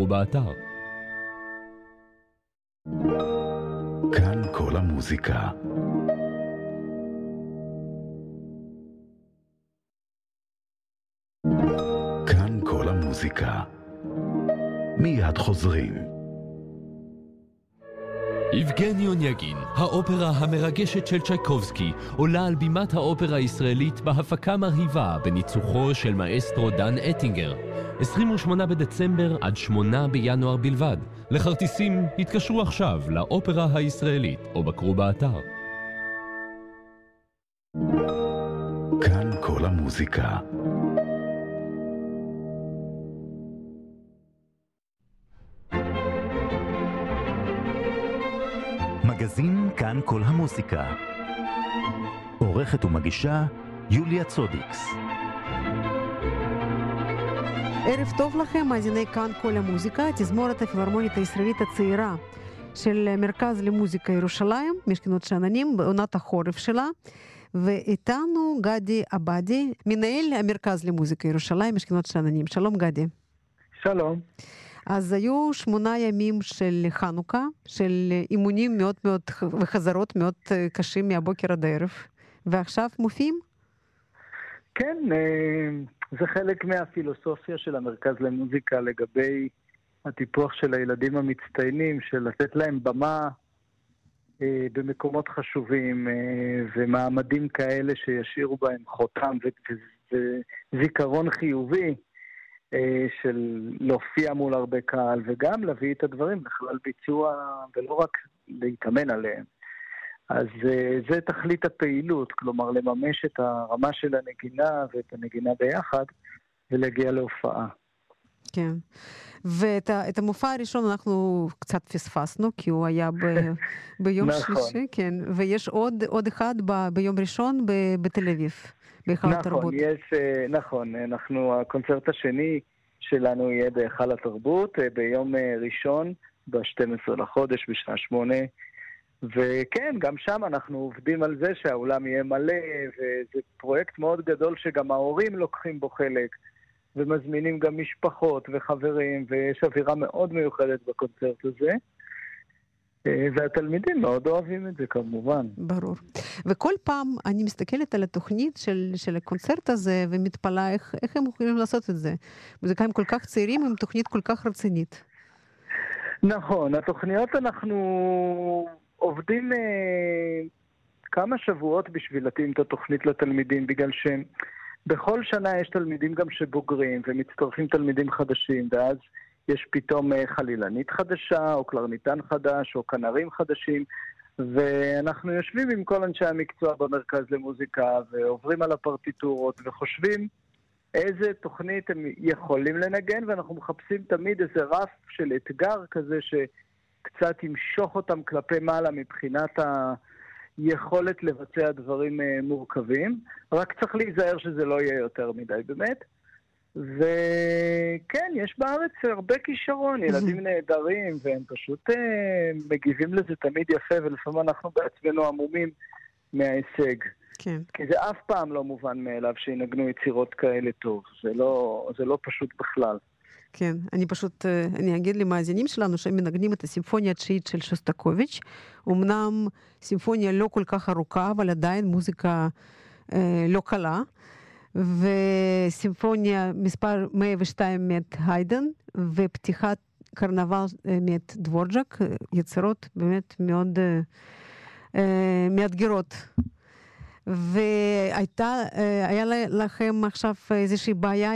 בקרו באתר. כאן כל המוזיקה. כאן כל המוזיקה. מיד חוזרים. יבגני אוניגין, האופרה המרגשת של צ'ייקובסקי, עולה על בימת האופרה הישראלית בהפקה מרהיבה בניצוחו של מאסטרו דן אטינגר. 28 בדצמבר עד 8 בינואר בלבד. לכרטיסים התקשרו עכשיו לאופרה הישראלית או בקרו באתר. כאן כל המוזיקה. מגזין כאן כל המוזיקה. עורכת ומגישה יוליה צודיקס. ערב טוב לכם, מאזיני כאן כל המוזיקה, תזמורת הפילהרמונית הישראלית הצעירה של מרכז למוזיקה ירושלים, משכנות שאננים, בעונת החורף שלה. ואיתנו גדי עבדי, מנהל המרכז למוזיקה ירושלים, משכנות שאננים. שלום גדי. שלום. אז היו שמונה ימים של חנוכה, של אימונים מאוד מאוד וחזרות מאוד קשים מהבוקר עד הערב, ועכשיו מופיעים? כן, זה חלק מהפילוסופיה של המרכז למוזיקה לגבי הטיפוח של הילדים המצטיינים, של לתת להם במה במקומות חשובים ומעמדים כאלה שישאירו בהם חותם וזיכרון חיובי. של להופיע מול הרבה קהל, וגם להביא את הדברים לכלל ביצוע, ולא רק להתאמן עליהם. אז זה תכלית הפעילות, כלומר לממש את הרמה של הנגינה ואת הנגינה ביחד, ולהגיע להופעה. כן. ואת המופע הראשון אנחנו קצת פספסנו, כי הוא היה ב, ביום נכון. שלישי, כן, ויש עוד, עוד אחד ב, ביום ראשון ב, בתל אביב. בהיכל נכון, התרבות. יש, נכון, אנחנו, הקונצרט השני שלנו יהיה בהיכל התרבות ביום ראשון, ב-12 לחודש, בשעה שמונה. וכן, גם שם אנחנו עובדים על זה שהאולם יהיה מלא, וזה פרויקט מאוד גדול שגם ההורים לוקחים בו חלק, ומזמינים גם משפחות וחברים, ויש אווירה מאוד מיוחדת בקונצרט הזה. והתלמידים מאוד אוהבים את זה כמובן. ברור. וכל פעם אני מסתכלת על התוכנית של, של הקונצרט הזה ומתפלאה איך, איך הם יכולים לעשות את זה. מוזיקאים כל כך צעירים עם תוכנית כל כך רצינית. נכון, התוכניות אנחנו עובדים אה, כמה שבועות בשביל להתאים את התוכנית לתלמידים, בגלל שבכל שנה יש תלמידים גם שבוגרים ומצטרפים תלמידים חדשים, ואז יש פתאום חלילנית חדשה, או קלרניתן חדש, או כנרים חדשים, ואנחנו יושבים עם כל אנשי המקצוע במרכז למוזיקה, ועוברים על הפרטיטורות, וחושבים איזה תוכנית הם יכולים לנגן, ואנחנו מחפשים תמיד איזה רף של אתגר כזה שקצת ימשוך אותם כלפי מעלה מבחינת היכולת לבצע דברים מורכבים. רק צריך להיזהר שזה לא יהיה יותר מדי באמת. וכן, יש בארץ הרבה כישרון, ילדים נהדרים, והם פשוט אה, מגיבים לזה תמיד יפה, ולפעמים אנחנו בעצמנו עמומים מההישג. כן. כי זה אף פעם לא מובן מאליו שינגנו יצירות כאלה טוב, זה לא, זה לא פשוט בכלל. כן, אני פשוט, אני אגיד למאזינים שלנו שהם מנגנים את הסימפוניה התשיעית של שוסטקוביץ'. אמנם סימפוניה לא כל כך ארוכה, אבל עדיין מוזיקה אה, לא קלה. וסימפוניה מספר 102 מאת היידן, ופתיחת קרנבל מאת דבורג'ק, יצירות באמת מאוד uh, מאתגרות. והייתה, היה לכם עכשיו איזושהי בעיה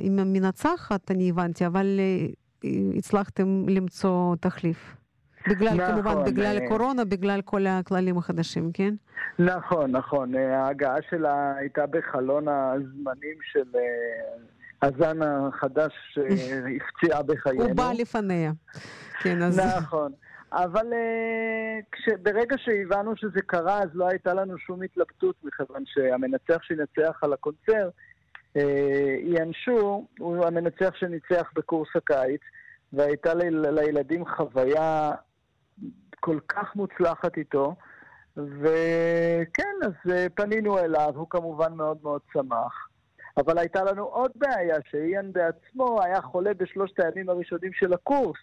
עם המנצחת, אני הבנתי, אבל הצלחתם למצוא תחליף. בגלל, נכון, כמובן, בגלל הקורונה, בגלל כל הכללים החדשים, כן? נכון, נכון. ההגעה שלה הייתה בחלון הזמנים של הזן החדש שהפציעה בחיינו. הוא בא לפניה. כן, אז... נכון. אבל כש, ברגע שהבנו שזה קרה, אז לא הייתה לנו שום התלבטות, מכיוון שהמנצח שינצח על הקונצרט, שור, הוא המנצח שניצח בקורס הקיץ, והייתה ל- לילדים חוויה כל כך מוצלחת איתו, וכן, אז פנינו אליו, הוא כמובן מאוד מאוד שמח. אבל הייתה לנו עוד בעיה, שאיאן בעצמו היה חולה בשלושת הימים הראשונים של הקורס.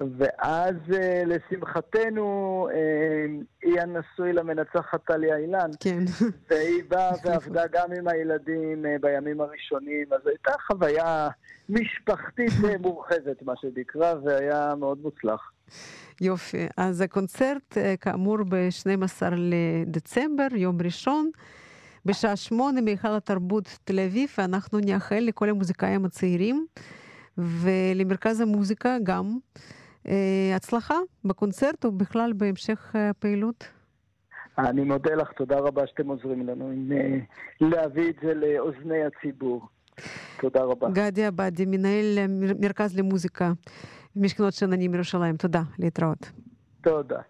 ואז אה, לשמחתנו, אה, איאן נשוי למנצחת טליה אילן. כן. והיא באה ועבדה גם עם הילדים אה, בימים הראשונים, אז הייתה חוויה משפחתית מורחבת, מה שנקרא, והיה מאוד מוצלח. יופי. אז הקונצרט, כאמור, ב-12 לדצמבר, יום ראשון. בשעה שמונה מהיכל התרבות תל אביב, ואנחנו נאחל לכל המוזיקאים הצעירים ולמרכז המוזיקה גם הצלחה בקונצרט ובכלל בהמשך הפעילות. אני מודה לך, תודה רבה שאתם עוזרים לנו עם, להביא את זה לאוזני הציבור. תודה רבה. גדי עבדי, מנהל מרכז למוזיקה משכנות שננים ירושלים. תודה, להתראות. תודה.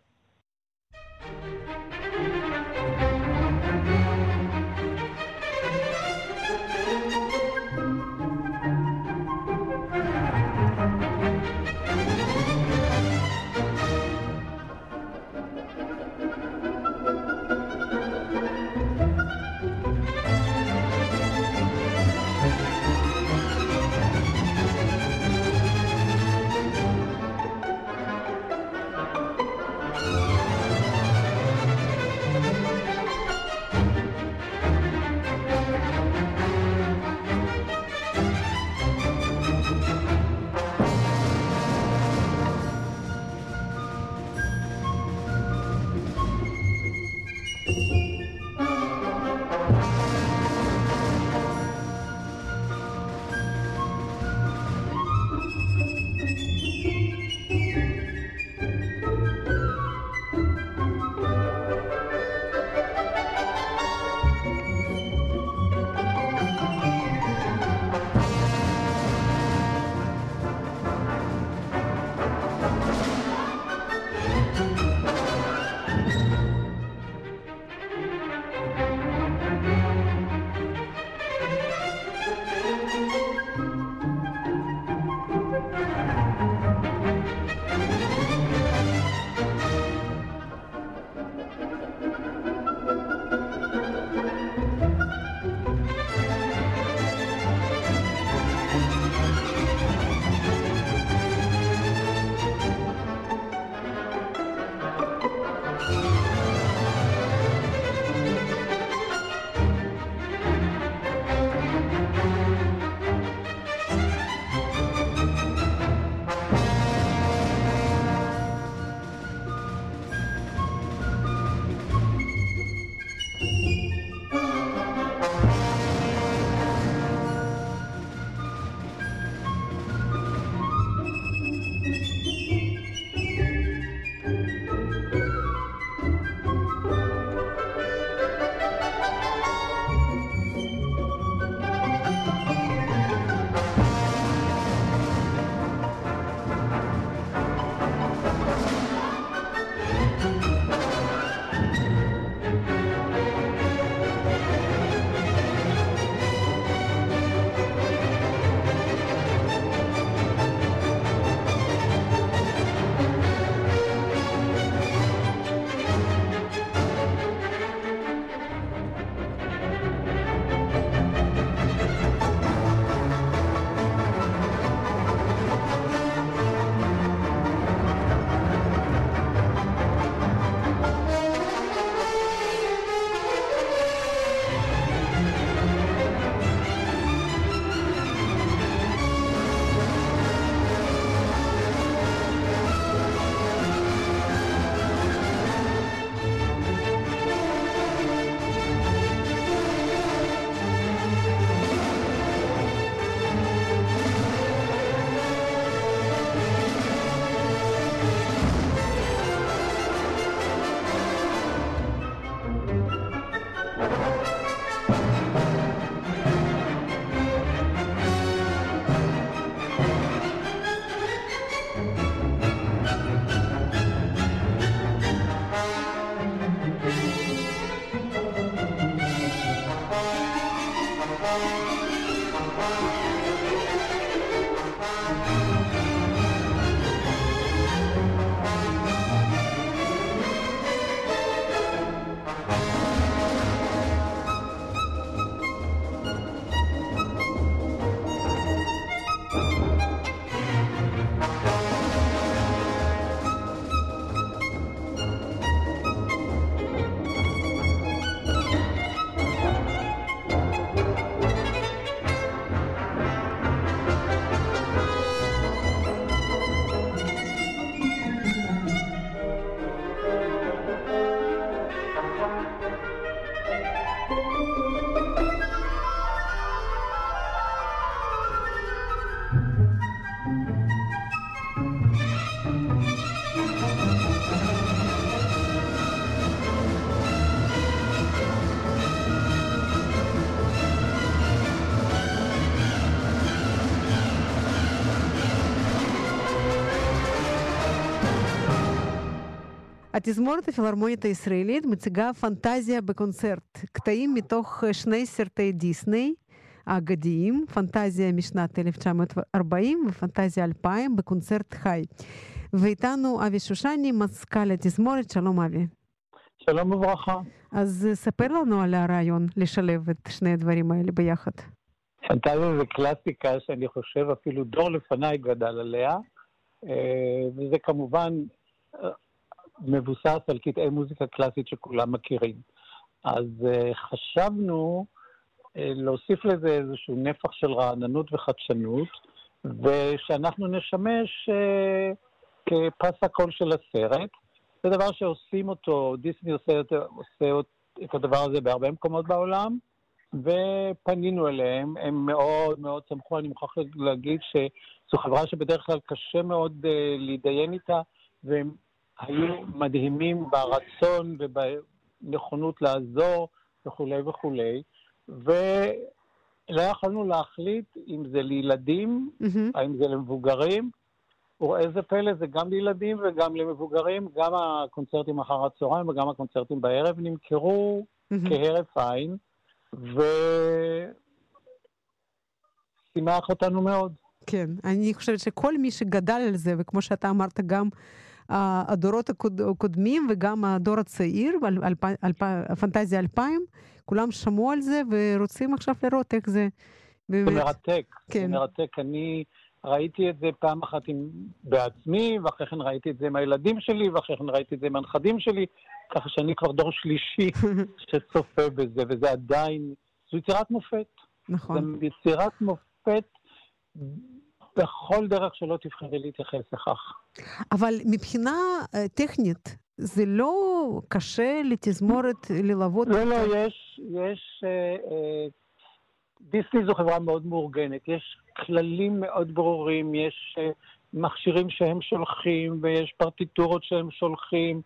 התזמורת הפילהרמונית הישראלית מציגה פנטזיה בקונצרט, קטעים מתוך שני סרטי דיסני האגדיים, פנטזיה משנת 1940 ופנטזיה 2000 בקונצרט חי. ואיתנו אבי שושני, מזכ"ל התזמורת, שלום אבי. שלום וברכה. אז ספר לנו על הרעיון לשלב את שני הדברים האלה ביחד. פנטזיה זה קלאסיקה שאני חושב אפילו דור לפניי גדל עליה, וזה כמובן מבוסס על קטעי מוזיקה קלאסית שכולם מכירים. אז חשבנו להוסיף לזה איזשהו נפח של רעננות וחדשנות, ושאנחנו נשמש כפס הקול של הסרט. זה דבר שעושים אותו, דיסני עושה, עושה את הדבר הזה בהרבה מקומות בעולם, ופנינו אליהם, הם מאוד מאוד שמחו, אני מוכרח להגיד שזו חברה שבדרך כלל קשה מאוד uh, להתדיין איתה, והם היו מדהימים ברצון ובנכונות לעזור וכולי וכולי, ולא יכולנו להחליט אם זה לילדים, mm-hmm. האם זה למבוגרים, וראה זה פלא, זה גם לילדים וגם למבוגרים, גם הקונצרטים אחר הצהריים וגם הקונצרטים בערב נמכרו mm-hmm. כהרף עין, ושימח אותנו מאוד. כן, אני חושבת שכל מי שגדל על זה, וכמו שאתה אמרת, גם הדורות הקודמים וגם הדור הצעיר, הפנטזיה 2000, כולם שמעו על זה ורוצים עכשיו לראות איך זה באמת. זה מרתק, כן. זה מרתק. אני ראיתי את זה פעם אחת עם, בעצמי, ואחרי כן ראיתי את זה עם הילדים שלי, ואחרי כן ראיתי את זה עם הנכדים שלי, ככה שאני כבר דור שלישי שצופה בזה, וזה עדיין, זו יצירת מופת. נכון. זו יצירת מופת בכל דרך שלא תבחרי להתייחס לכך. אבל מבחינה uh, טכנית, זה לא קשה לתזמורת ללוות? לא, לא, יש, יש, uh, uh, דיסני זו חברה מאוד מאורגנת, יש כללים מאוד ברורים, יש uh, מכשירים שהם שולחים ויש פרטיטורות שהם שולחים,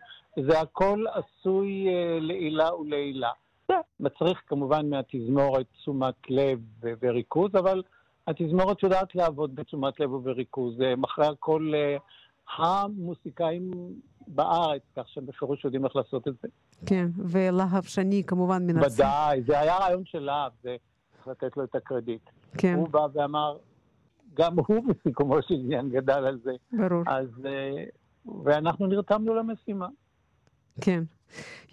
זה הכל עשוי uh, לעילה ולעילה. זה מצריך כמובן מהתזמורת תשומת לב וריכוז, אבל התזמורת יודעת לעבוד בתשומת לב ובריכוז. אחרי הכל המוסיקאים בארץ, כך שהם בפירוש יודעים איך לעשות את זה. כן, ולהב שני כמובן מנצח. ודאי, זה היה רעיון של להב, זה צריך לתת לו את הקרדיט. כן. הוא בא ואמר, גם הוא בסיכומו של עניין גדל על זה. ברור. אז, אה, ואנחנו נרתמנו למשימה. כן.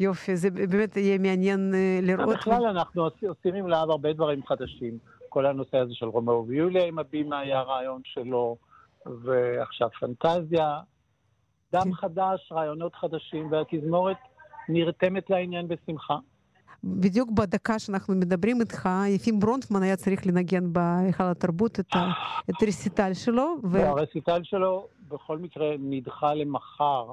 יופי, זה באמת יהיה מעניין אה, לראות. בכלל אנחנו עושים עם להב הרבה דברים חדשים. כל הנושא הזה של רומאו ויוליה עם הבימה היה רעיון שלו, ועכשיו פנטזיה. דם כן. חדש, רעיונות חדשים, והתזמורת נרתמת לעניין בשמחה. בדיוק בדקה שאנחנו מדברים איתך, יפים ברונפמן היה צריך לנגן בהיכל התרבות את, ה, את הרסיטל שלו. ו... הרסיטל שלו בכל מקרה נדחה למחר.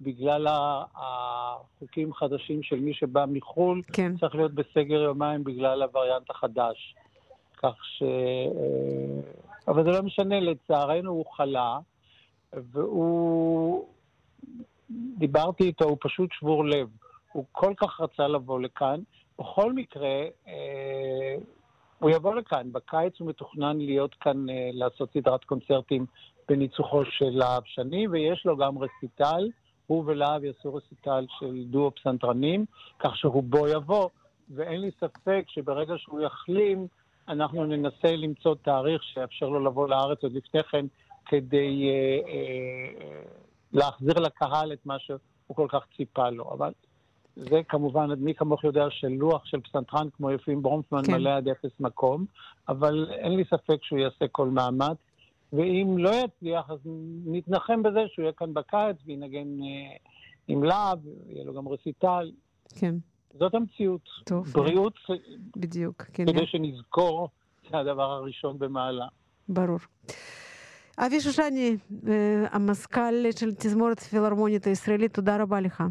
בגלל החוקים החדשים של מי שבא מחו"ל, כן. צריך להיות בסגר יומיים בגלל הווריאנט החדש. כך ש... אה, אבל זה לא משנה, לצערנו הוא חלה, והוא... דיברתי איתו, הוא פשוט שבור לב. הוא כל כך רצה לבוא לכאן. בכל מקרה, אה, הוא יבוא לכאן. בקיץ הוא מתוכנן להיות כאן, אה, לעשות סדרת קונצרטים בניצוחו של להב שני, ויש לו גם רסיטל. הוא ולהב יעשו רסיטל של דואו פסנתרנים, כך שהוא בו יבוא, ואין לי ספק שברגע שהוא יחלים, אנחנו ננסה למצוא תאריך שיאפשר לו לבוא לארץ עוד לפני כן, כדי אה, אה, להחזיר לקהל את מה שהוא כל כך ציפה לו. אבל זה כמובן, מי כמוך יודע שלוח של פסנתרן כמו יפים ברונפמן כן. מלא עד אפס מקום, אבל אין לי ספק שהוא יעשה כל מאמץ. ואם לא יצליח, אז נתנחם בזה שהוא יהיה כאן בקיץ וינגן אה, עם להב, יהיה לו גם רסיטל. כן. זאת המציאות. טוב. בריאות, בדיוק, כן. כדי שנזכור, זה הדבר הראשון במעלה. ברור. אבי שושני, אה, המזכ"ל של תזמורת פילהרמונית הישראלית, תודה רבה לך.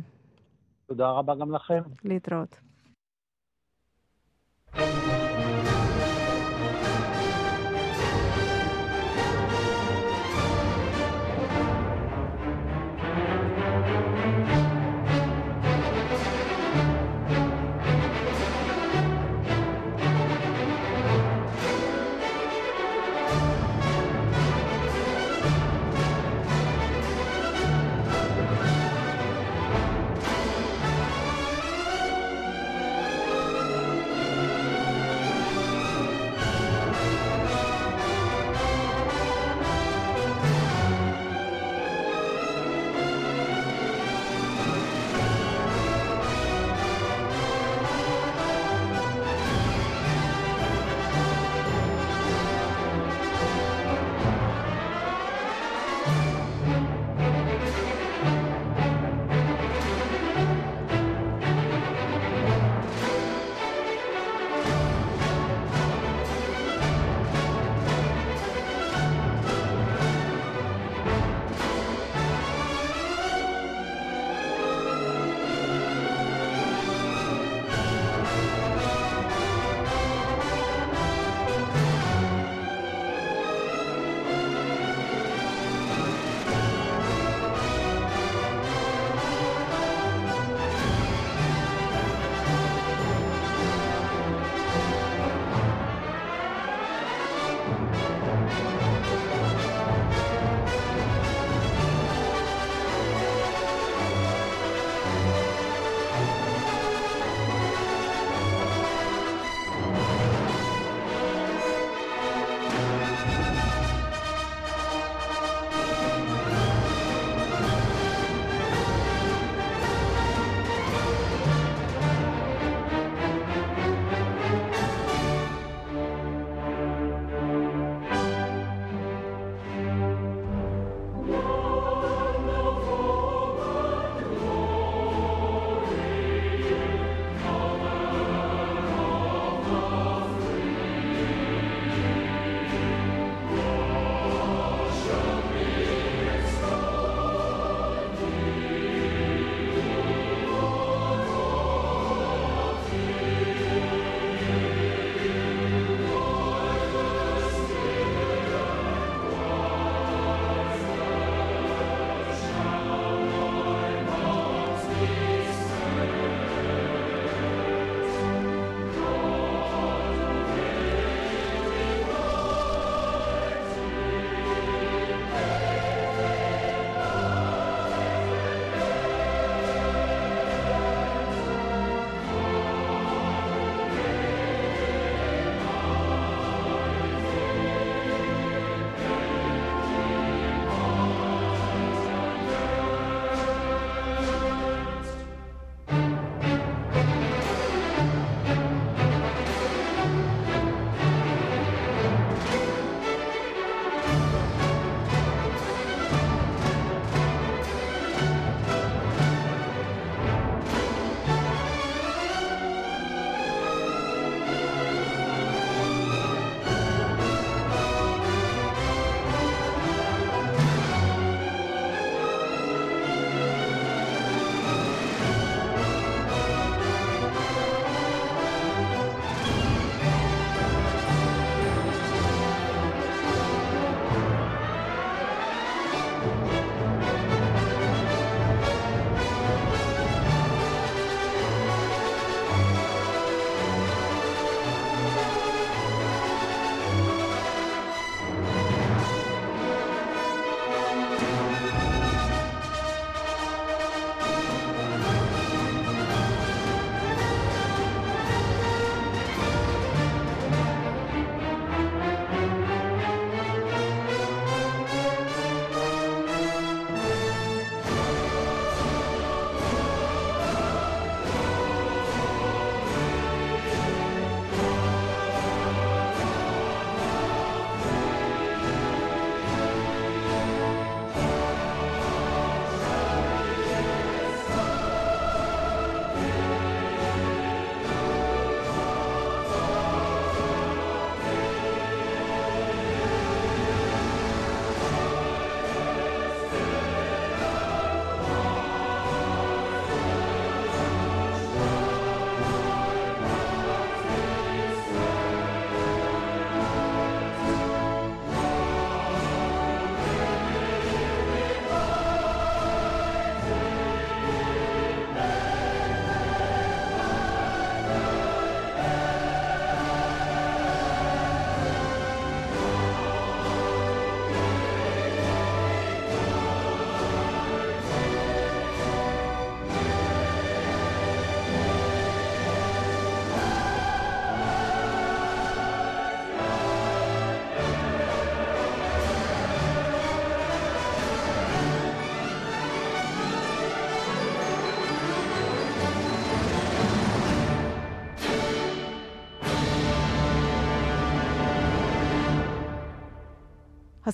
תודה רבה גם לכם. להתראות.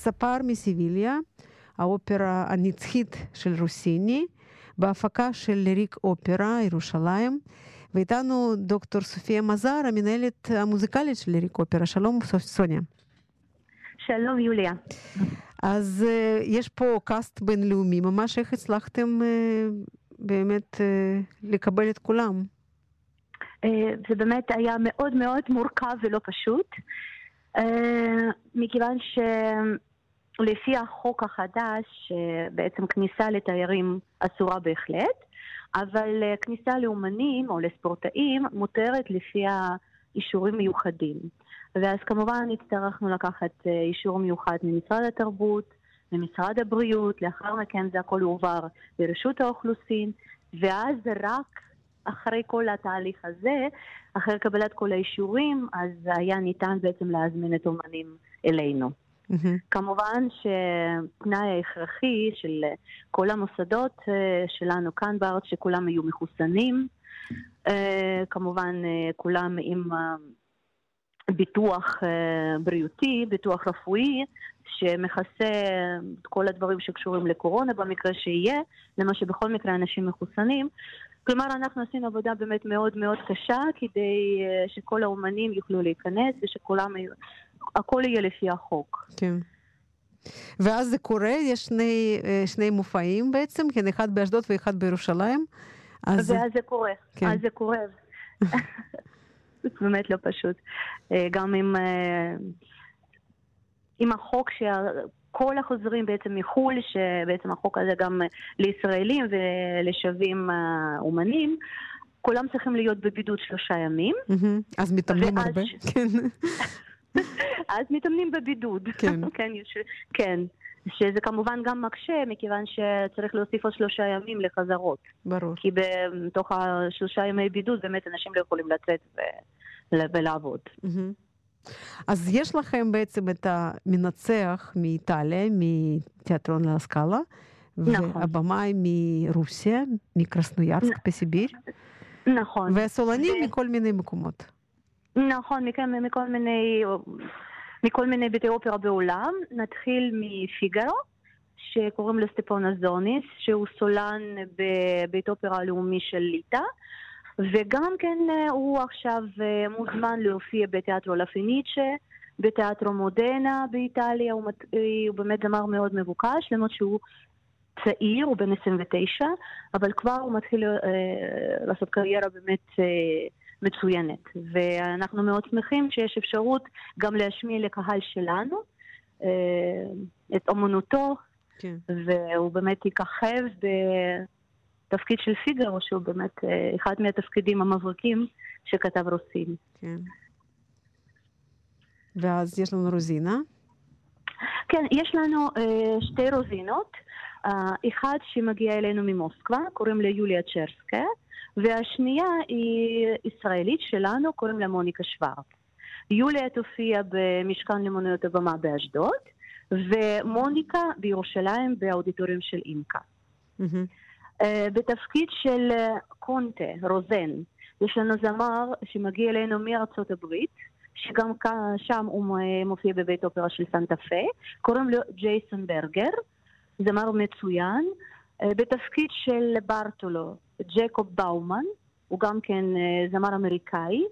הספר מסיביליה, האופרה הנצחית של רוסיני, בהפקה של ליריק אופרה, ירושלים. ואיתנו דוקטור סופיה מזר, המנהלת המוזיקלית של ליריק אופרה. שלום, סוניה. שלום, יוליה. אז uh, יש פה קאסט בינלאומי, ממש איך הצלחתם uh, באמת uh, לקבל את כולם? Uh, זה באמת היה מאוד מאוד מורכב ולא פשוט, uh, מכיוון שלפי החוק החדש, בעצם כניסה לתיירים אסורה בהחלט, אבל uh, כניסה לאומנים או לספורטאים מותרת לפי האישורים מיוחדים. ואז כמובן הצטרכנו לקחת uh, אישור מיוחד ממשרד התרבות, ממשרד הבריאות, לאחר מכן זה הכל הועבר לרשות האוכלוסין, ואז רק אחרי כל התהליך הזה, אחרי קבלת כל האישורים, אז היה ניתן בעצם להזמין את אומנים אלינו. Mm-hmm. כמובן שתנאי ההכרחי של כל המוסדות אה, שלנו כאן בארץ, שכולם היו מחוסנים, אה, כמובן אה, כולם עם ביטוח בריאותי, ביטוח רפואי, שמכסה את כל הדברים שקשורים לקורונה במקרה שיהיה, למה שבכל מקרה אנשים מחוסנים. כלומר, אנחנו עשינו עבודה באמת מאוד מאוד קשה כדי שכל האומנים יוכלו להיכנס ושכולם הכל יהיה לפי החוק. כן. ואז זה קורה, יש שני, אה, שני מופעים בעצם, כן, אחד באשדוד ואחד בירושלים. אז... ואז זה קורה, כן. אז זה קורה. באמת לא פשוט. אה, גם עם, אה, עם החוק שכל החוזרים בעצם מחו"ל, שבעצם החוק הזה גם לישראלים ולשווים אומנים, כולם צריכים להיות בבידוד שלושה ימים. אז מתאמנים הרבה. כן. אז מתאמנים בבידוד. כן. כן, יש, כן. שזה כמובן גם מקשה, מכיוון שצריך להוסיף עוד שלושה ימים לחזרות. ברור. כי בתוך השלושה ימי בידוד באמת אנשים לא יכולים לצאת ו... ולעבוד. אז יש לכם בעצם את המנצח מאיטליה, מתיאטרון לאסקאלה, נכון. והבמאי מרוסיה, מקרסנויארסק בסיביר. נכון. והסולנים ו... מכל מיני מקומות. נכון, מכן, מכל מיני, מכל מיני ביתי אופרה בעולם. נתחיל מפיגרו, שקוראים לו סטפון אזוניס, שהוא סולן בבית אופרה הלאומי של ליטא. וגם כן אה, הוא עכשיו אה, מוזמן להופיע בתיאטרו לפניצ'ה, בתיאטרו מודנה באיטליה, הוא, אה, הוא באמת זמר מאוד מבוקש, למרות שהוא צעיר, הוא בן 29, אבל כבר הוא מתחיל אה, לעשות קריירה באמת אה, מצוינת. ואנחנו מאוד שמחים שיש אפשרות גם להשמיע לקהל שלנו אה, את אמנותו, כן. והוא באמת יככב בתפקיד של פיגרו, שהוא באמת אה, אחד מהתפקידים המבריקים שכתב רוסין. כן. ואז יש לנו רוזינה. כן, יש לנו uh, שתי רוזינות. Uh, אחד שמגיע אלינו ממוסקבה, קוראים לה יוליה צ'רסקה, והשנייה היא ישראלית שלנו, קוראים לה מוניקה שוורץ. יוליה תופיע במשכן למוניות הבמה באשדוד, ומוניקה בירושלים באודיטוריום של אימקה. Mm-hmm. בתפקיד של קונטה, רוזן, יש לנו זמר שמגיע אלינו מארצות הברית, שגם שם הוא מופיע בבית אופרה של סנטה פה, קוראים לו ג'ייסון ברגר, זמר מצוין. אה, בתפקיד של ברטולו, ג'קוב באומן, הוא גם כן אה, זמר אמריקאי,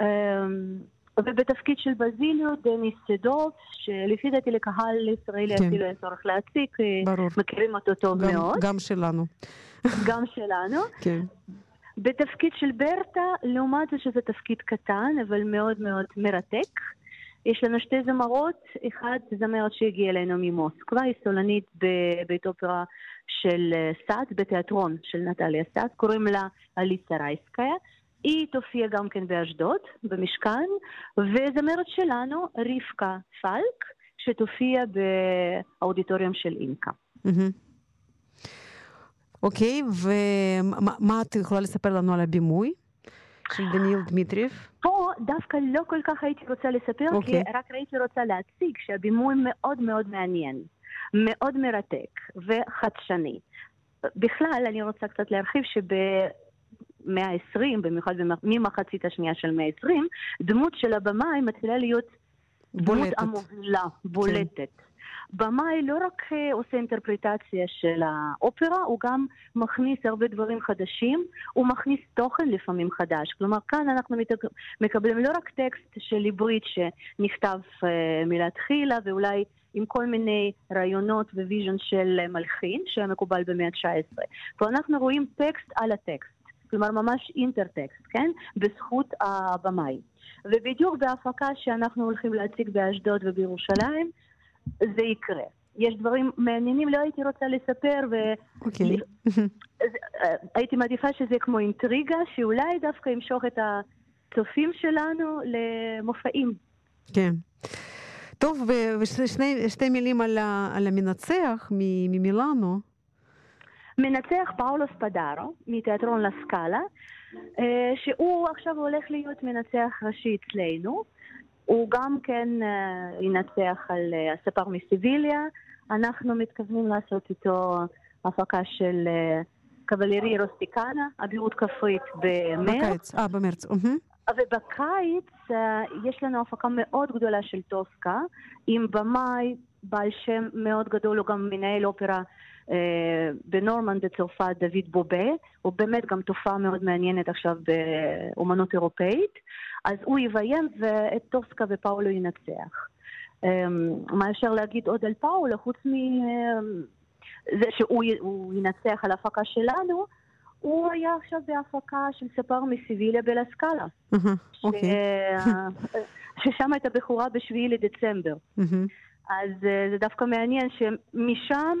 אמ, ובתפקיד של בזיליו, דניס סדוב, שלפי דעתי לקהל ישראלי כן. אפילו אין צורך להציג, אה, ברור. מכירים אותו טוב גם, מאוד. גם שלנו. גם שלנו. כן. בתפקיד של ברטה, לעומת זה שזה תפקיד קטן, אבל מאוד מאוד מרתק. יש לנו שתי זמרות, אחת זמרת שהגיעה אלינו ממוסקבה, היא סולנית בבית אופרה של אה, סאט, בתיאטרון של נטליה סאט, קוראים לה אליסה רייסקיה. היא תופיע גם כן באשדוד, במשכן, וזמרת שלנו, רבקה פלק, שתופיע באודיטוריום של אינקה. אוקיי, ומה את יכולה לספר לנו על הבימוי? של דניאל דמיטריев? פה דווקא לא כל כך הייתי רוצה לספר, okay. כי אוקיי. רק הייתי רוצה להציג שהבימוי מאוד מאוד מעניין, מאוד מרתק וחדשני. בכלל, אני רוצה קצת להרחיב שבמאה ה-20, במיוחד ממחצית השנייה של מאה ה-20, דמות של הבמאי מתחילה להיות בולטת. דמות המובילה, בולטת. כן. במאי לא רק אה, עושה אינטרפרטציה של האופרה, הוא גם מכניס הרבה דברים חדשים, הוא מכניס תוכן לפעמים חדש. כלומר, כאן אנחנו מקבלים לא רק טקסט של ליברית שנכתב uh, מלכתחילה, ואולי עם כל מיני רעיונות vision של מלחין, שהיה מקובל במאה ה-19. פה אנחנו רואים טקסט על הטקסט. כלומר ממש אינטרטקסט, כן? בזכות הבמאי. ובדיוק בהפקה שאנחנו הולכים להציג באשדוד ובירושלים, זה יקרה. יש דברים מעניינים, לא הייתי רוצה לספר, והייתי okay. מעדיפה שזה כמו אינטריגה, שאולי דווקא ימשוך את הצופים שלנו למופעים. כן. טוב, ושתי מילים על, על המנצח ממילאנו. מנצח פאולו ספדארו מתיאטרון לסקאלה, אה, שהוא עכשיו הולך להיות מנצח ראשי אצלנו. הוא גם כן אה, ינצח על אה, הספר מסיביליה. אנחנו מתכוונים לעשות איתו הפקה של קבלרי רוסטיקנה, אבירות כפרית במרץ. בקיץ, אה, במרץ. ובקיץ יש לנו הפקה מאוד גדולה של טוסקה, עם במאי בעל שם מאוד גדול, הוא גם מנהל אופרה אה, בנורמן בצרפת דוד בובה, הוא באמת גם תופעה מאוד מעניינת עכשיו באומנות אירופאית, אז הוא יביים ואת טוסקה ופאולו ינצח. אה, מה אפשר להגיד עוד על פאולו, חוץ מזה שהוא ינצח על ההפקה שלנו, הוא היה עכשיו בהפקה של ספר מסיביליה בלסקאלה. אוקיי. ששם הייתה בחורה בשביעי לדצמבר. אז זה דווקא מעניין שמשם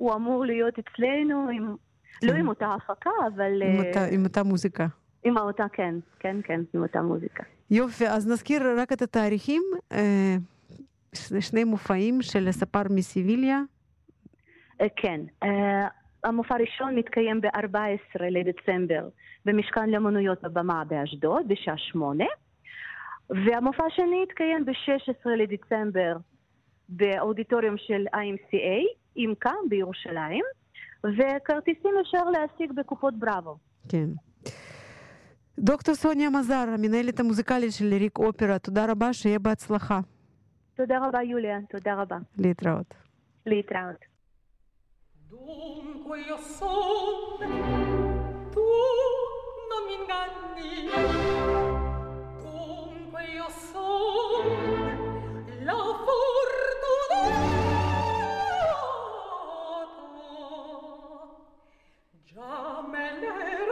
הוא אמור להיות אצלנו, עם, כן. לא עם אותה הפקה, אבל... עם, uh, אותה, עם אותה מוזיקה. עם אותה, כן, כן, כן, עם אותה מוזיקה. יופי, אז נזכיר רק את התאריכים, אה, שני מופעים של הספר מסיביליה. אה, כן, אה, המופע הראשון מתקיים ב-14 לדצמבר במשכן לאמנויות הבמה באשדוד, בשעה שמונה, והמופע השני יתקיים ב-16 לדצמבר באודיטוריום של IMCA, עם כאן בירושלים, וכרטיסים אפשר להשיג בקופות בראבו. כן. דוקטור סוניה מזר, המנהלת המוזיקלית של ליריק אופרה, תודה רבה, שיהיה בהצלחה. תודה רבה, יוליה, תודה רבה. להתראות. להתראות. Dunque io son, tu non mi inganni. Dunque io son, la fortuna. me le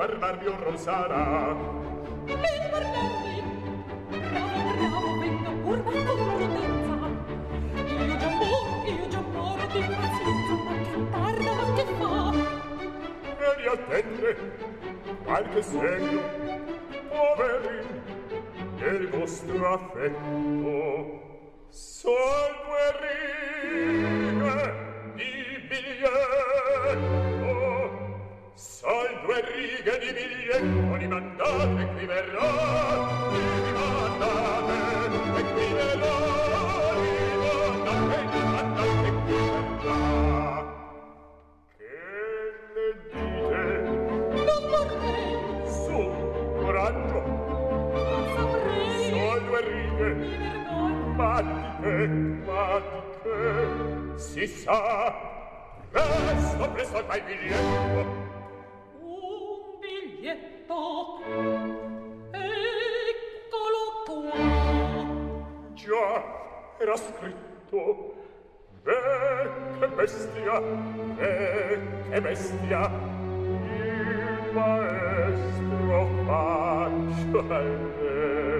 parlarvi or sarà ben parlarvi bravo bravo venga curva con prudenza io già mor io già moro di pazienza ma che tarda ma che fa? E riattende qualche segno poveri, del vostro affetto. Sol guerrino si sa, presto, presto ormai il biglietto. Un biglietto, eccolo qua. Già, era scritto, beh, che bestia, beh, che bestia, il maestro faccia a lei.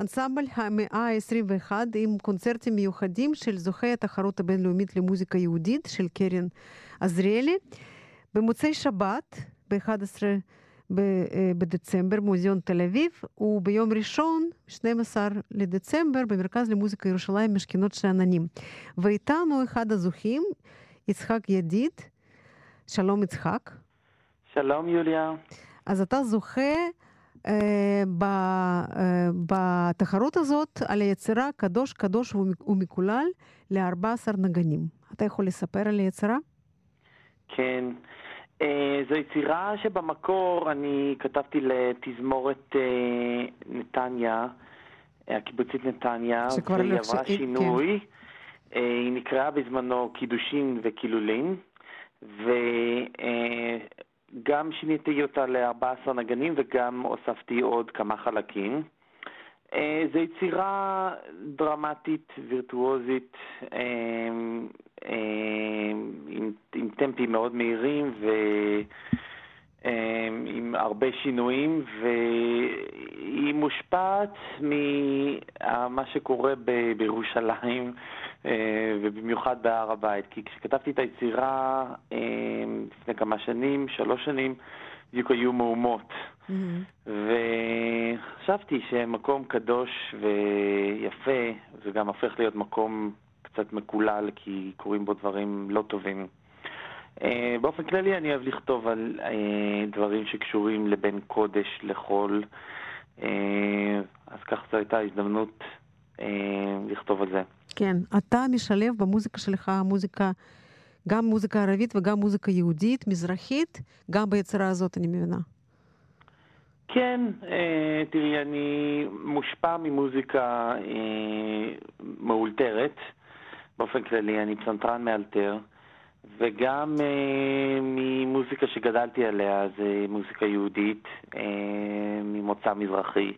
אנסמבל המאה ה-21 עם קונצרטים מיוחדים של זוכי התחרות הבינלאומית למוזיקה יהודית של קרן עזריאלי. במוצאי שבת, ב-11 בדצמבר, מוזיאון תל אביב, וביום ראשון, 12 לדצמבר, במרכז למוזיקה ירושלים, משכנות שאננים. ואיתנו אחד הזוכים, יצחק ידיד. שלום יצחק. שלום יוליה. אז אתה זוכה בתחרות הזאת על היצירה קדוש קדוש ומקולל ל-14 נגנים. אתה יכול לספר על היצירה? כן. זו יצירה שבמקור אני כתבתי לתזמורת נתניה, הקיבוצית נתניה, והיא עברה. שינוי. היא נקראה בזמנו קידושין וקילולין, וגם שיניתי אותה ל-14 נגנים וגם הוספתי עוד כמה חלקים. אה, זו יצירה דרמטית, וירטואוזית, אה, אה, עם, עם טמפים מאוד מהירים ועם הרבה שינויים, והיא מושפעת ממה שקורה בירושלים, ובמיוחד בהר הבית. כי כשכתבתי את היצירה אה, לפני כמה שנים, שלוש שנים, בדיוק היו מהומות. וחשבתי שמקום קדוש ויפה, וגם הופך להיות מקום קצת מקולל, כי קורים בו דברים לא טובים. אה, באופן כללי אני אוהב לכתוב על אה, דברים שקשורים לבין קודש לחול, אה, אז כך זו הייתה הזדמנות אה, לכתוב על זה. כן. אתה משלב במוזיקה שלך מוזיקה, גם מוזיקה ערבית וגם מוזיקה יהודית, מזרחית, גם ביצירה הזאת, אני מבינה. כן, אה, תראי, אני מושפע ממוזיקה אה, מאולתרת, באופן כללי, אני פסנתרן מאלתר, וגם אה, ממוזיקה שגדלתי עליה, זה מוזיקה יהודית, אה, ממוצא מזרחי.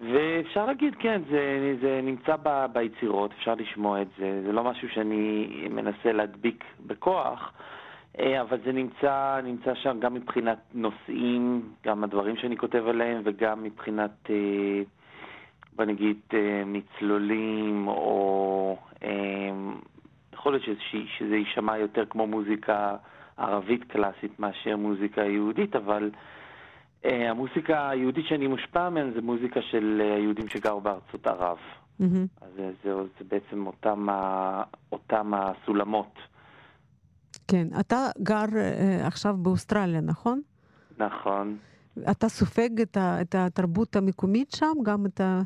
ואפשר להגיד, כן, זה, זה נמצא ב, ביצירות, אפשר לשמוע את זה, זה לא משהו שאני מנסה להדביק בכוח, אה, אבל זה נמצא, נמצא שם גם מבחינת נושאים, גם הדברים שאני כותב עליהם, וגם מבחינת, אה, בוא נגיד, אה, מצלולים, או יכול להיות שזה, שזה יישמע יותר כמו מוזיקה ערבית קלאסית מאשר מוזיקה יהודית, אבל המוזיקה היהודית שאני מושפע ממנה זה מוזיקה של היהודים שגרו בארצות ערב. Mm-hmm. אז זה, זה, זה בעצם אותם, אותם הסולמות. כן, אתה גר uh, עכשיו באוסטרליה, נכון? נכון. אתה סופג את, ה, את התרבות המקומית שם, גם את, ה,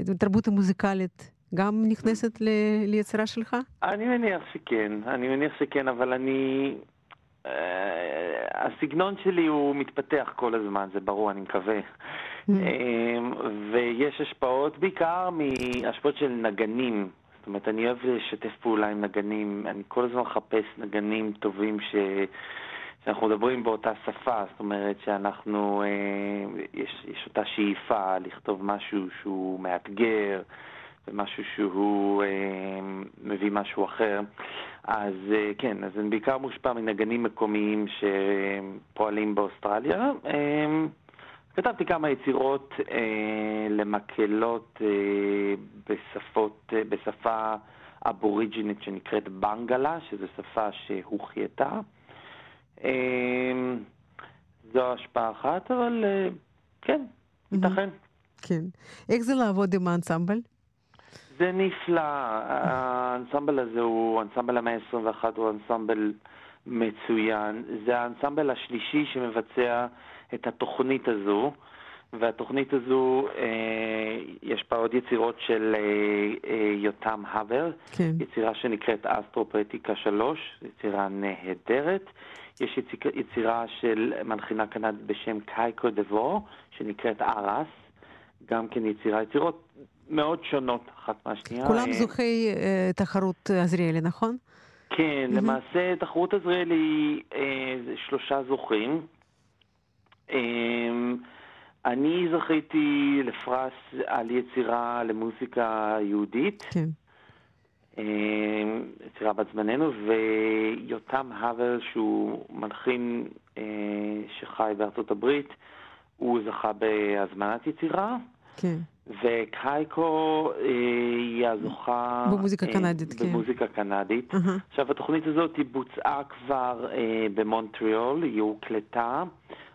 את התרבות המוזיקלית, גם נכנסת ל, ליצירה שלך? אני מניח שכן, אני מניח שכן, אבל אני... Uh, הסגנון שלי הוא מתפתח כל הזמן, זה ברור, אני מקווה. Mm. Uh, ויש השפעות, בעיקר מהשפעות של נגנים. זאת אומרת, אני אוהב לשתף פעולה עם נגנים, אני כל הזמן מחפש נגנים טובים ש... שאנחנו מדברים באותה שפה, זאת אומרת שאנחנו, אה, יש, יש אותה שאיפה לכתוב משהו שהוא מאתגר ומשהו שהוא אה, מביא משהו אחר. אז אה, כן, אז אני בעיקר מושפע מנגנים מקומיים שפועלים באוסטרליה. אה, כתבתי כמה יצירות אה, למקהלות אה, בשפות, אה, בשפה אבוריג'ינית שנקראת בנגלה, שזו שפה שהוחייתה. אה, זו השפעה אחת, אבל אה, כן, ייתכן. כן. איך זה לעבוד עם האנסמבל? זה נפלא. האנסמבל הזה הוא, אנסמבל המאה ה-21 הוא אנסמבל מצוין. זה האנסמבל השלישי שמבצע את התוכנית הזו, והתוכנית הזו, אה, יש בה עוד יצירות של אה, אה, יותם הבר, כן. יצירה שנקראת אסטרופטיקה 3, יצירה נהדרת. יש יציק, יצירה של מנחינה קנדית בשם קייקו דבור, שנקראת ארס, גם כן יצירה, יצירות מאוד שונות אחת מהשנייה. כולם זוכי אה, תחרות עזריאלי, נכון? כן. למעשה תחרות עזריאלי אה, זה שלושה זוכים. אני זכיתי לפרס על יצירה למוזיקה יהודית. כן. יצירה בת זמננו, ויותם האבר, שהוא מלחין אה, שחי בארצות הברית, הוא זכה בהזמנת יצירה. כן. וקייקו אה, היא הזוכה... במוזיקה אה, קנדית, כן. במוזיקה קנדית. Uh-huh. עכשיו, התוכנית הזאת היא בוצעה כבר אה, במונטריאול, היא הוקלטה.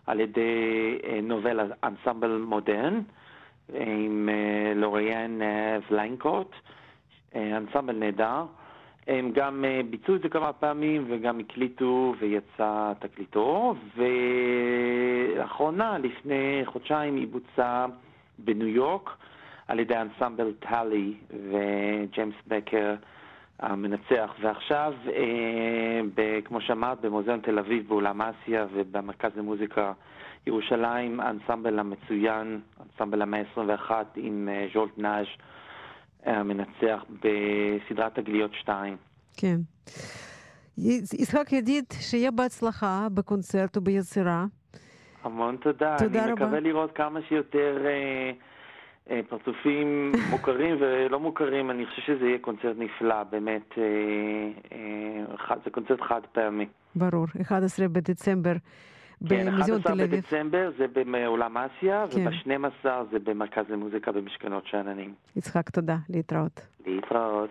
על ידי אה, נובל אנסמבל מודרן עם אה, לוריאן אה, ולנקוט, אנסמבל נהדר. הם גם ביצעו את זה כמה פעמים וגם הקליטו ויצא תקליטו, ולאחרונה, לפני חודשיים, היא בוצעה בניו יורק על ידי אנסמבל טלי וג'יימס בקר. המנצח. ועכשיו, אה, ב, כמו שאמרת, במוזיאון תל אביב, באולם אסיה ובמרכז למוזיקה ירושלים, האנסמבל המצוין, האנסמבל המאה ה-21 עם אה, ז'ולט נאז' המנצח בסדרת תגליות 2. כן. יצחק ידיד, שיהיה בהצלחה בקונצרט וביצירה. המון תודה. תודה אני רבה. אני מקווה לראות כמה שיותר... אה, אה, פרצופים מוכרים ולא מוכרים, אני חושב שזה יהיה קונצרט נפלא, באמת, אה, אה, זה קונצרט חד פעמי. ברור, 11 בדצמבר. כן, 11 בדצמבר זה בעולם אסיה, כן. וב-12 זה במרכז למוזיקה במשכנות שאננים. יצחק, תודה. להתראות. להתראות.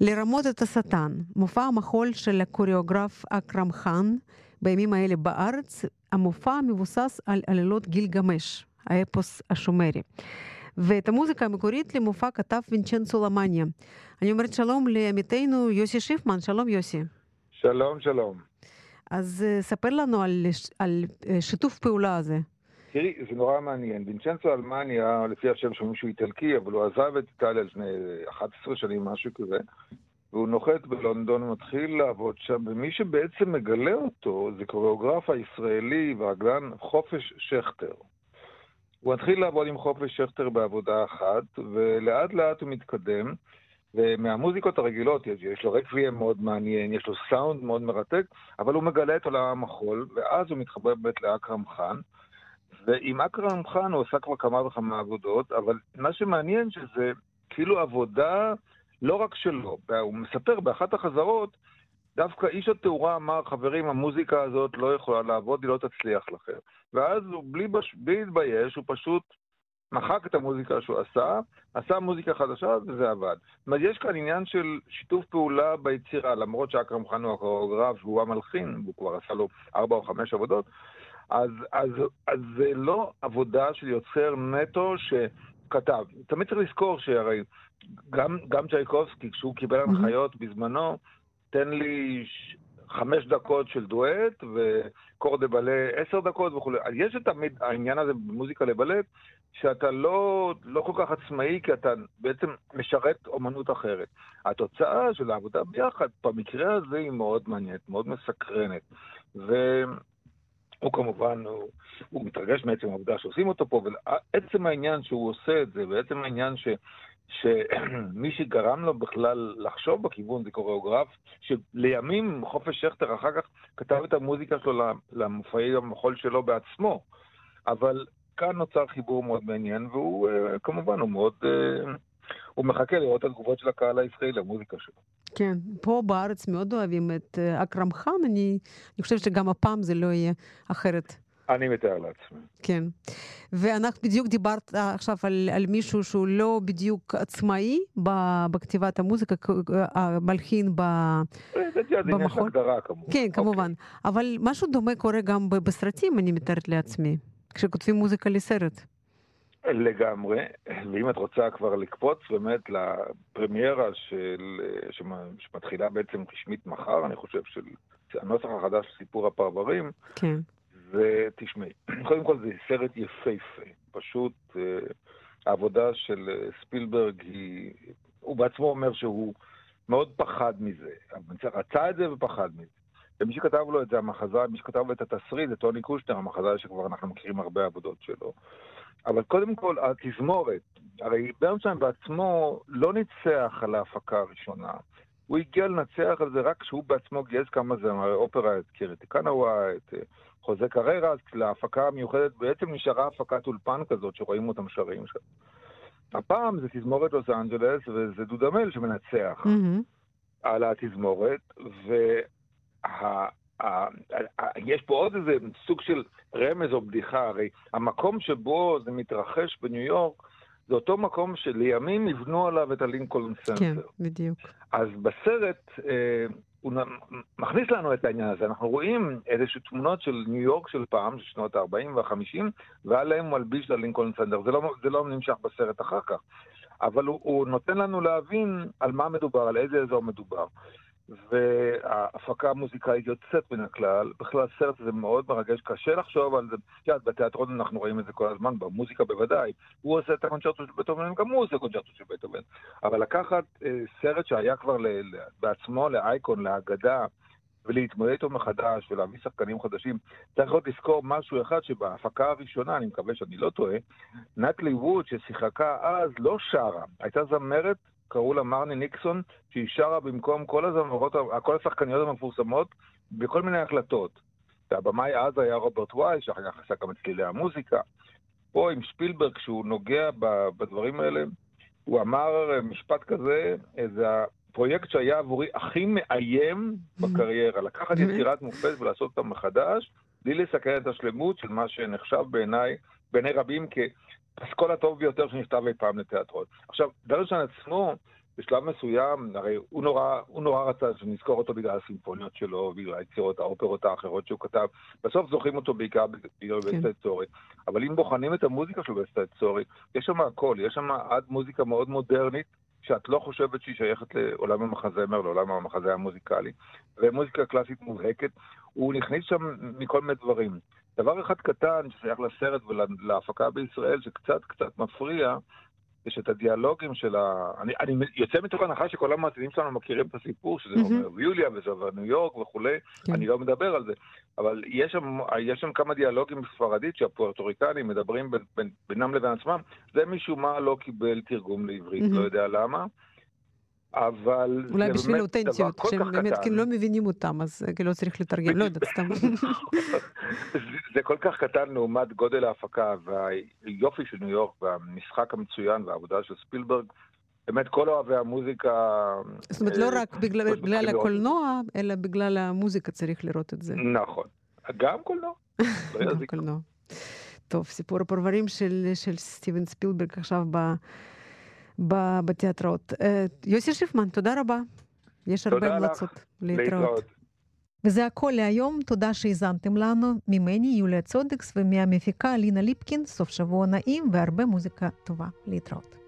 לרמות את השטן, מופע המחול של הקוריאוגרף אכרם חאן, בימים האלה בארץ, המופע מבוסס על עלילות גילגמש, האפוס השומרי. ואת המוזיקה המקורית למופע כתב וינצ'נצו למניה. אני אומרת שלום לעמיתנו יוסי שיפמן, שלום יוסי. שלום, שלום. אז אה, ספר לנו על, על אה, שיתוף פעולה הזה. תראי, זה נורא מעניין. וינצ'נצו אלמניה, לפי השם שאומרים שהוא איטלקי, אבל הוא עזב את איטליה לפני 11 שנים, משהו כזה, והוא נוחת בלונדון ומתחיל לעבוד שם, ומי שבעצם מגלה אותו זה קוריאוגרף הישראלי והגלן חופש שכטר. הוא מתחיל לעבוד עם חופש שכטר בעבודה אחת, ולאט לאט הוא מתקדם. ומהמוזיקות הרגילות, יש, לו רקוויאם מאוד מעניין, יש לו סאונד מאוד מרתק, אבל הוא מגלה את עולם המחול, ואז הוא מתחבר באמת לאכרם חאן. ועם אכרם חאן הוא עשה כבר כמה וכמה עבודות, אבל מה שמעניין שזה כאילו עבודה לא רק שלו. הוא מספר באחת החזרות, דווקא איש התאורה אמר, חברים, המוזיקה הזאת לא יכולה לעבוד, היא לא תצליח לכם. ואז הוא, בלי, להתבייש, הוא פשוט מחק את המוזיקה שהוא עשה, עשה מוזיקה חדשה וזה עבד. זאת אומרת, יש כאן עניין של שיתוף פעולה ביצירה, למרות שאכרם חאן הוא הקוריאוגרף והוא המלחין, והוא כבר עשה לו ארבע או חמש עבודות, אז, אז, אז זה לא עבודה של יוצר נטו שכתב. תמיד צריך לזכור שהרי גם, גם צ'ייקובסקי, כשהוא קיבל הנחיות בזמנו, תן לי ש... חמש דקות של דואט וקור דה בלה עשר דקות וכולי. יש תמיד העניין הזה במוזיקה לבלט, שאתה לא, לא כל כך עצמאי, כי אתה בעצם משרת אומנות אחרת. התוצאה של העבודה ביחד, במקרה הזה היא מאוד מעניינת, מאוד מסקרנת. והוא כמובן, הוא, הוא מתרגש מעצם העובדה שעושים אותו פה, ועצם העניין שהוא עושה את זה, ועצם העניין ש... שמי שגרם לו בכלל לחשוב בכיוון זה קוריאוגרף, שלימים חופש שכטר אחר כך כתב את המוזיקה שלו למופעי המחול שלו בעצמו. אבל כאן נוצר חיבור מאוד מעניין, והוא אה, כמובן, הוא מאוד... אה, הוא מחכה לראות את התגובות של הקהל הישראלי למוזיקה שלו. כן, פה בארץ מאוד אוהבים את אה, אכרם חאן, אני, אני חושבת שגם הפעם זה לא יהיה אחרת. אני מתאר לעצמי. כן. ואנחנו בדיוק דיברת עכשיו על, על מישהו שהוא לא בדיוק עצמאי בכתיבת המוזיקה, המלחין ב, במחול. הגדרה כמובן. כן, כמובן. Okay. אבל משהו דומה קורה גם בסרטים, אני מתארת לעצמי, כשכותבים מוזיקה לסרט. לגמרי, ואם את רוצה כבר לקפוץ באמת לפרמיירה של, שמתחילה בעצם רשמית מחר, אני חושב, של הנוסח החדש של סיפור הפרברים, כן. ותשמעי, קודם כל זה סרט יפהפה. פשוט אה, העבודה של אה, ספילברג היא... הוא בעצמו אומר שהוא מאוד פחד מזה. רצה את זה ופחד מזה. ומי שכתב לו את זה, המחזאי, מי שכתב לו את התסריט, זה טוני קושטר, המחזאי שכבר אנחנו מכירים הרבה עבודות שלו. אבל קודם כל, התזמורת, הרי ברנשטיין בעצמו לא ניצח על ההפקה הראשונה. הוא הגיע לנצח על זה רק כשהוא בעצמו גייס כמה זה, אופרה, את קירתי קנאווה, את חוזה קריירה, להפקה המיוחדת, בעצם נשארה הפקת אולפן כזאת שרואים אותם שרים שם. הפעם זה תזמורת לוס אנג'לס, וזה דודמל שמנצח mm-hmm. על התזמורת, ויש פה עוד איזה סוג של רמז או בדיחה, הרי המקום שבו זה מתרחש בניו יורק, זה אותו מקום שלימים יבנו עליו את הלינקולן סנטר. כן, בדיוק. אז בסרט, אה, הוא מכניס לנו את העניין הזה. אנחנו רואים איזשהו תמונות של ניו יורק של פעם, של שנות ה-40 וה-50, ועליהם הוא מלביש ללינקולן סנטר. זה לא, זה לא נמשך בסרט אחר כך, אבל הוא, הוא נותן לנו להבין על מה מדובר, על איזה אזור מדובר. וההפקה המוזיקלית יוצאת מן הכלל. בכלל הסרט הזה מאוד מרגש, קשה לחשוב על זה. יודעת, בתיאטרון אנחנו רואים את זה כל הזמן, במוזיקה בוודאי. הוא עושה את הקונצ'רטו של בטהובן, גם הוא עושה קונצ'רטו של בטהובן. אבל לקחת אה, סרט שהיה כבר ל, ל, בעצמו לאייקון, לאגדה, ולהתמודד איתו מחדש ולהביא שחקנים חדשים. צריך עוד לזכור משהו אחד שבהפקה הראשונה, אני מקווה שאני לא טועה, נטלי ווד ששיחקה אז לא שרה, הייתה זמרת קראו לה מרני ניקסון, שהיא שרה במקום כל הזמרות, כל השחקניות המפורסמות בכל מיני הקלטות. והבמאי אז היה רוברט וואי, שאחר כך עשה גם את צלילי המוזיקה. פה עם שפילברג, כשהוא נוגע בדברים האלה, הוא אמר משפט כזה, זה הפרויקט שהיה עבורי הכי מאיים בקריירה. לקחת יצירת מופת ולעשות אותה מחדש, בלי לסכן את השלמות של מה שנחשב בעיניי, בעיני רבים כ... הפסקול הטוב ביותר שנכתב אי פעם לתיאטרון. עכשיו, דרשן עצמו, בשלב מסוים, הרי הוא נורא, הוא נורא רצה שנזכור אותו בגלל הסימפוניות שלו, בגלל היצירות, האופרות האחרות שהוא כתב. בסוף זוכרים אותו בעיקר בגלל כן. בסטה צורי. אבל אם בוחנים את המוזיקה של בסטה צורי, יש שם הכל, יש שם עד מוזיקה מאוד מודרנית, שאת לא חושבת שהיא שייכת לעולם המחזמר, לעולם המחזה המוזיקלי, ומוזיקה קלאסית מובהקת, הוא נכניס שם מכל מיני דברים. דבר אחד קטן ששייך לסרט ולהפקה בישראל, שקצת קצת מפריע, יש את הדיאלוגים של ה... אני, אני יוצא מתוך הנחה שכל המאזינים שלנו מכירים את הסיפור, שזה מהמם. אומר ויוליה וזה עובר ניו יורק וכולי, כן. אני לא מדבר על זה, אבל יש שם, יש שם כמה דיאלוגים בספרדית שהפוארטוריקנים מדברים בין, בין, בינם לבין עצמם, זה משום מה לא קיבל תרגום לעברית, מהמם. לא יודע למה. אבל אולי בשביל האותנטיות, כל שהם באמת קטן. כאילו לא מבינים אותם, אז אה, כאילו צריך לתרגם, לא יודעת, סתם. זה- כל כך קטן לעומת גודל ההפקה והיופי של ניו יורק והמשחק המצוין והעבודה של ספילברג. באמת כל אוהבי המוזיקה... זאת אומרת, לא אה, רק בגלל הקולנוע, אלא בגלל המוזיקה צריך לראות את זה. נכון. גם קולנוע. לא גם. קולנוע. טוב, סיפור הפרברים של, של סטיבן ספילברג עכשיו ב, בתיאטראות. אה, יוסי שיפמן, תודה רבה. יש הרבה תודה לך. המלצות להתראות. להתראות. וזה הכל להיום, תודה שהאזנתם לנו. ממני, יוליה צודקס, ומהמפיקה לינה ליפקין, סוף שבוע נעים והרבה מוזיקה טובה. להתראות.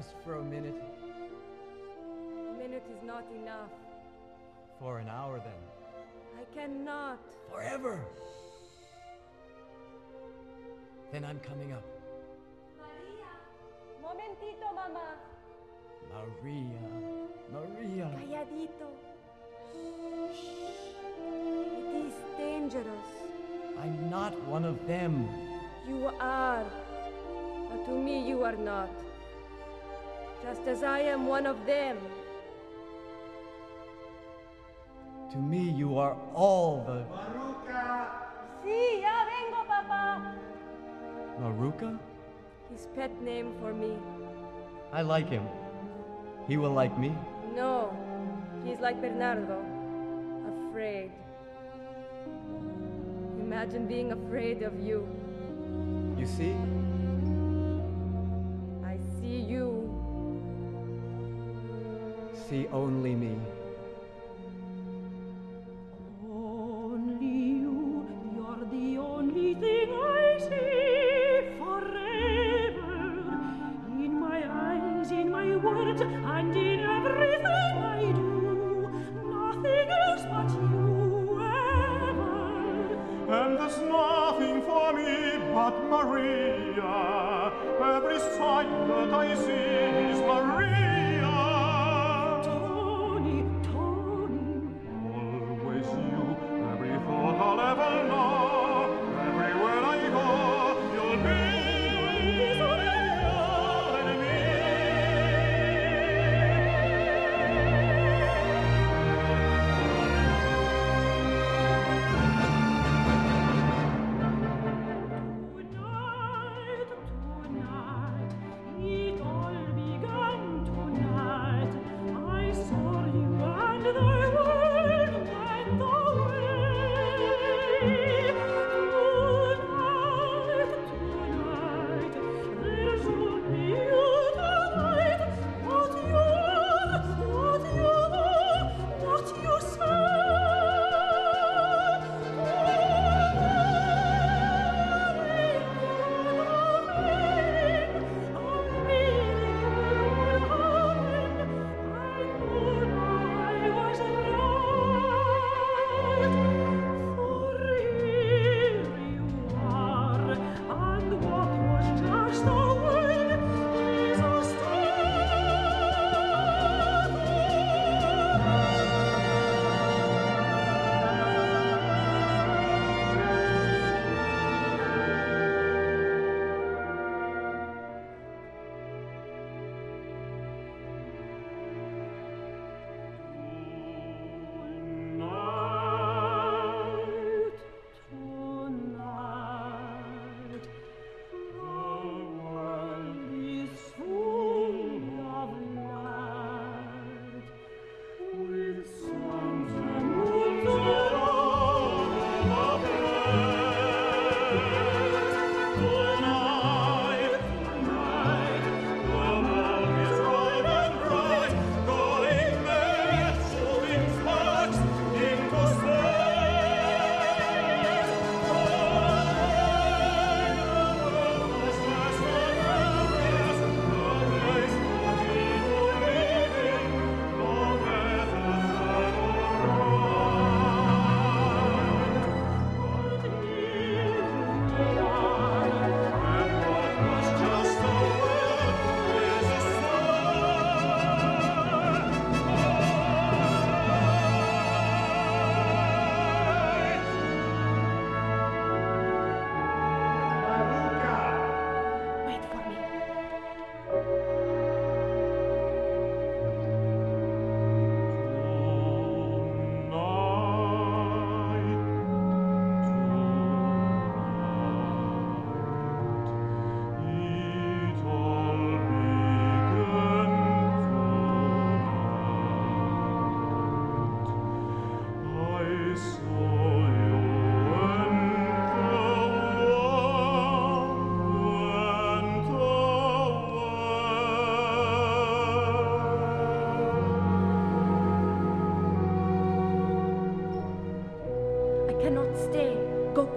Just for a minute. A minute is not enough. For an hour then. I cannot. Forever. Then I'm coming up. Maria. Momentito, mamá. Maria. Maria. Calladito. Shh. It is dangerous. I'm not one of them. You are. But to me, you are not. Just as I am one of them. To me, you are all the. Sí, ya vengo, papá. Maruka? His pet name for me. I like him. He will like me. No, he's like Bernardo. Afraid. Imagine being afraid of you. You see? See only me.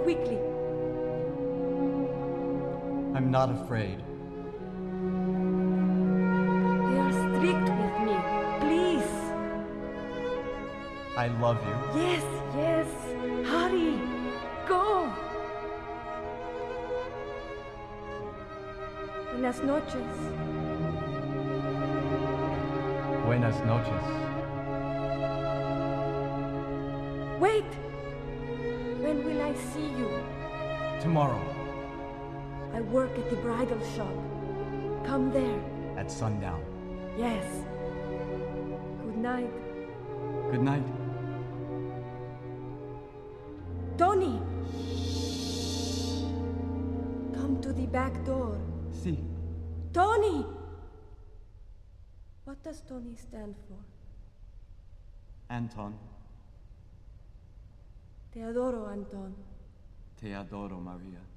Quickly. I'm not afraid. They are strict with me. Please. I love you. Yes, yes. Hurry. Go. Buenas noches. Buenas noches. See you? Tomorrow I work at the bridal shop. Come there. at sundown. Yes. Good night. Good night. Tony! Shh. Come to the back door. See. Tony! What does Tony stand for? Anton. Te adoro, Anton. Te adoro, Maria.